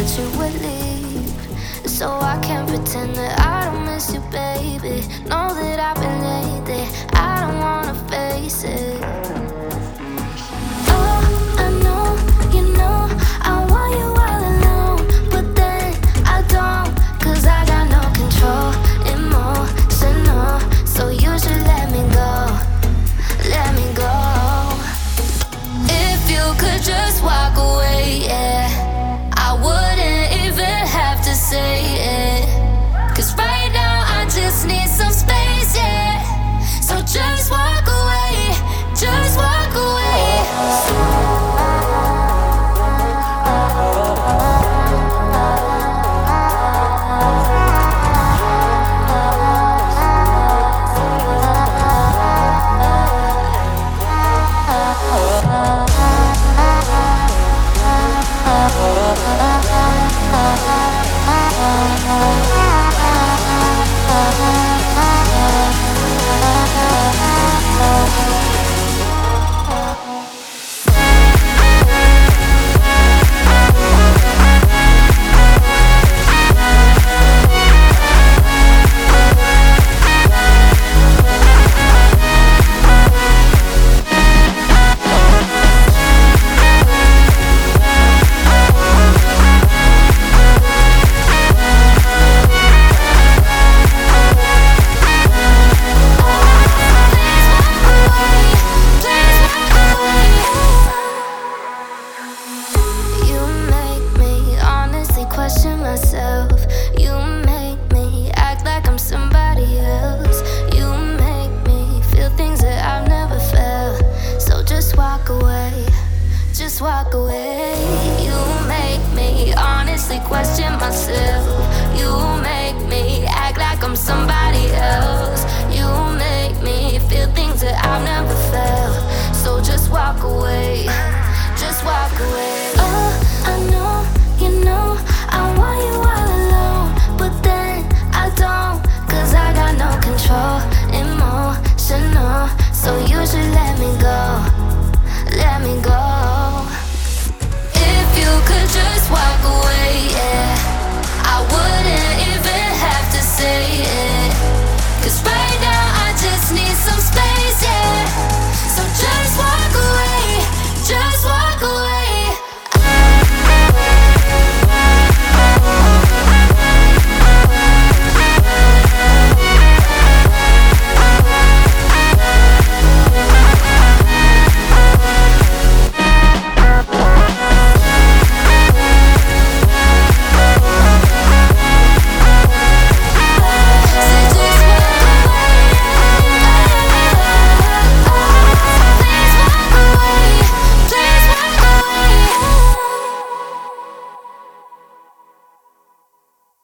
that you would leave. So I can't pretend that I don't miss you, baby. Know that I've been lately, I don't wanna face it. Oh, I know, you know, I want you all alone. But then walk away, just walk away. You make me honestly question myself. You make me act like I'm somebody else. You make me feel things that I've never felt. So just walk away.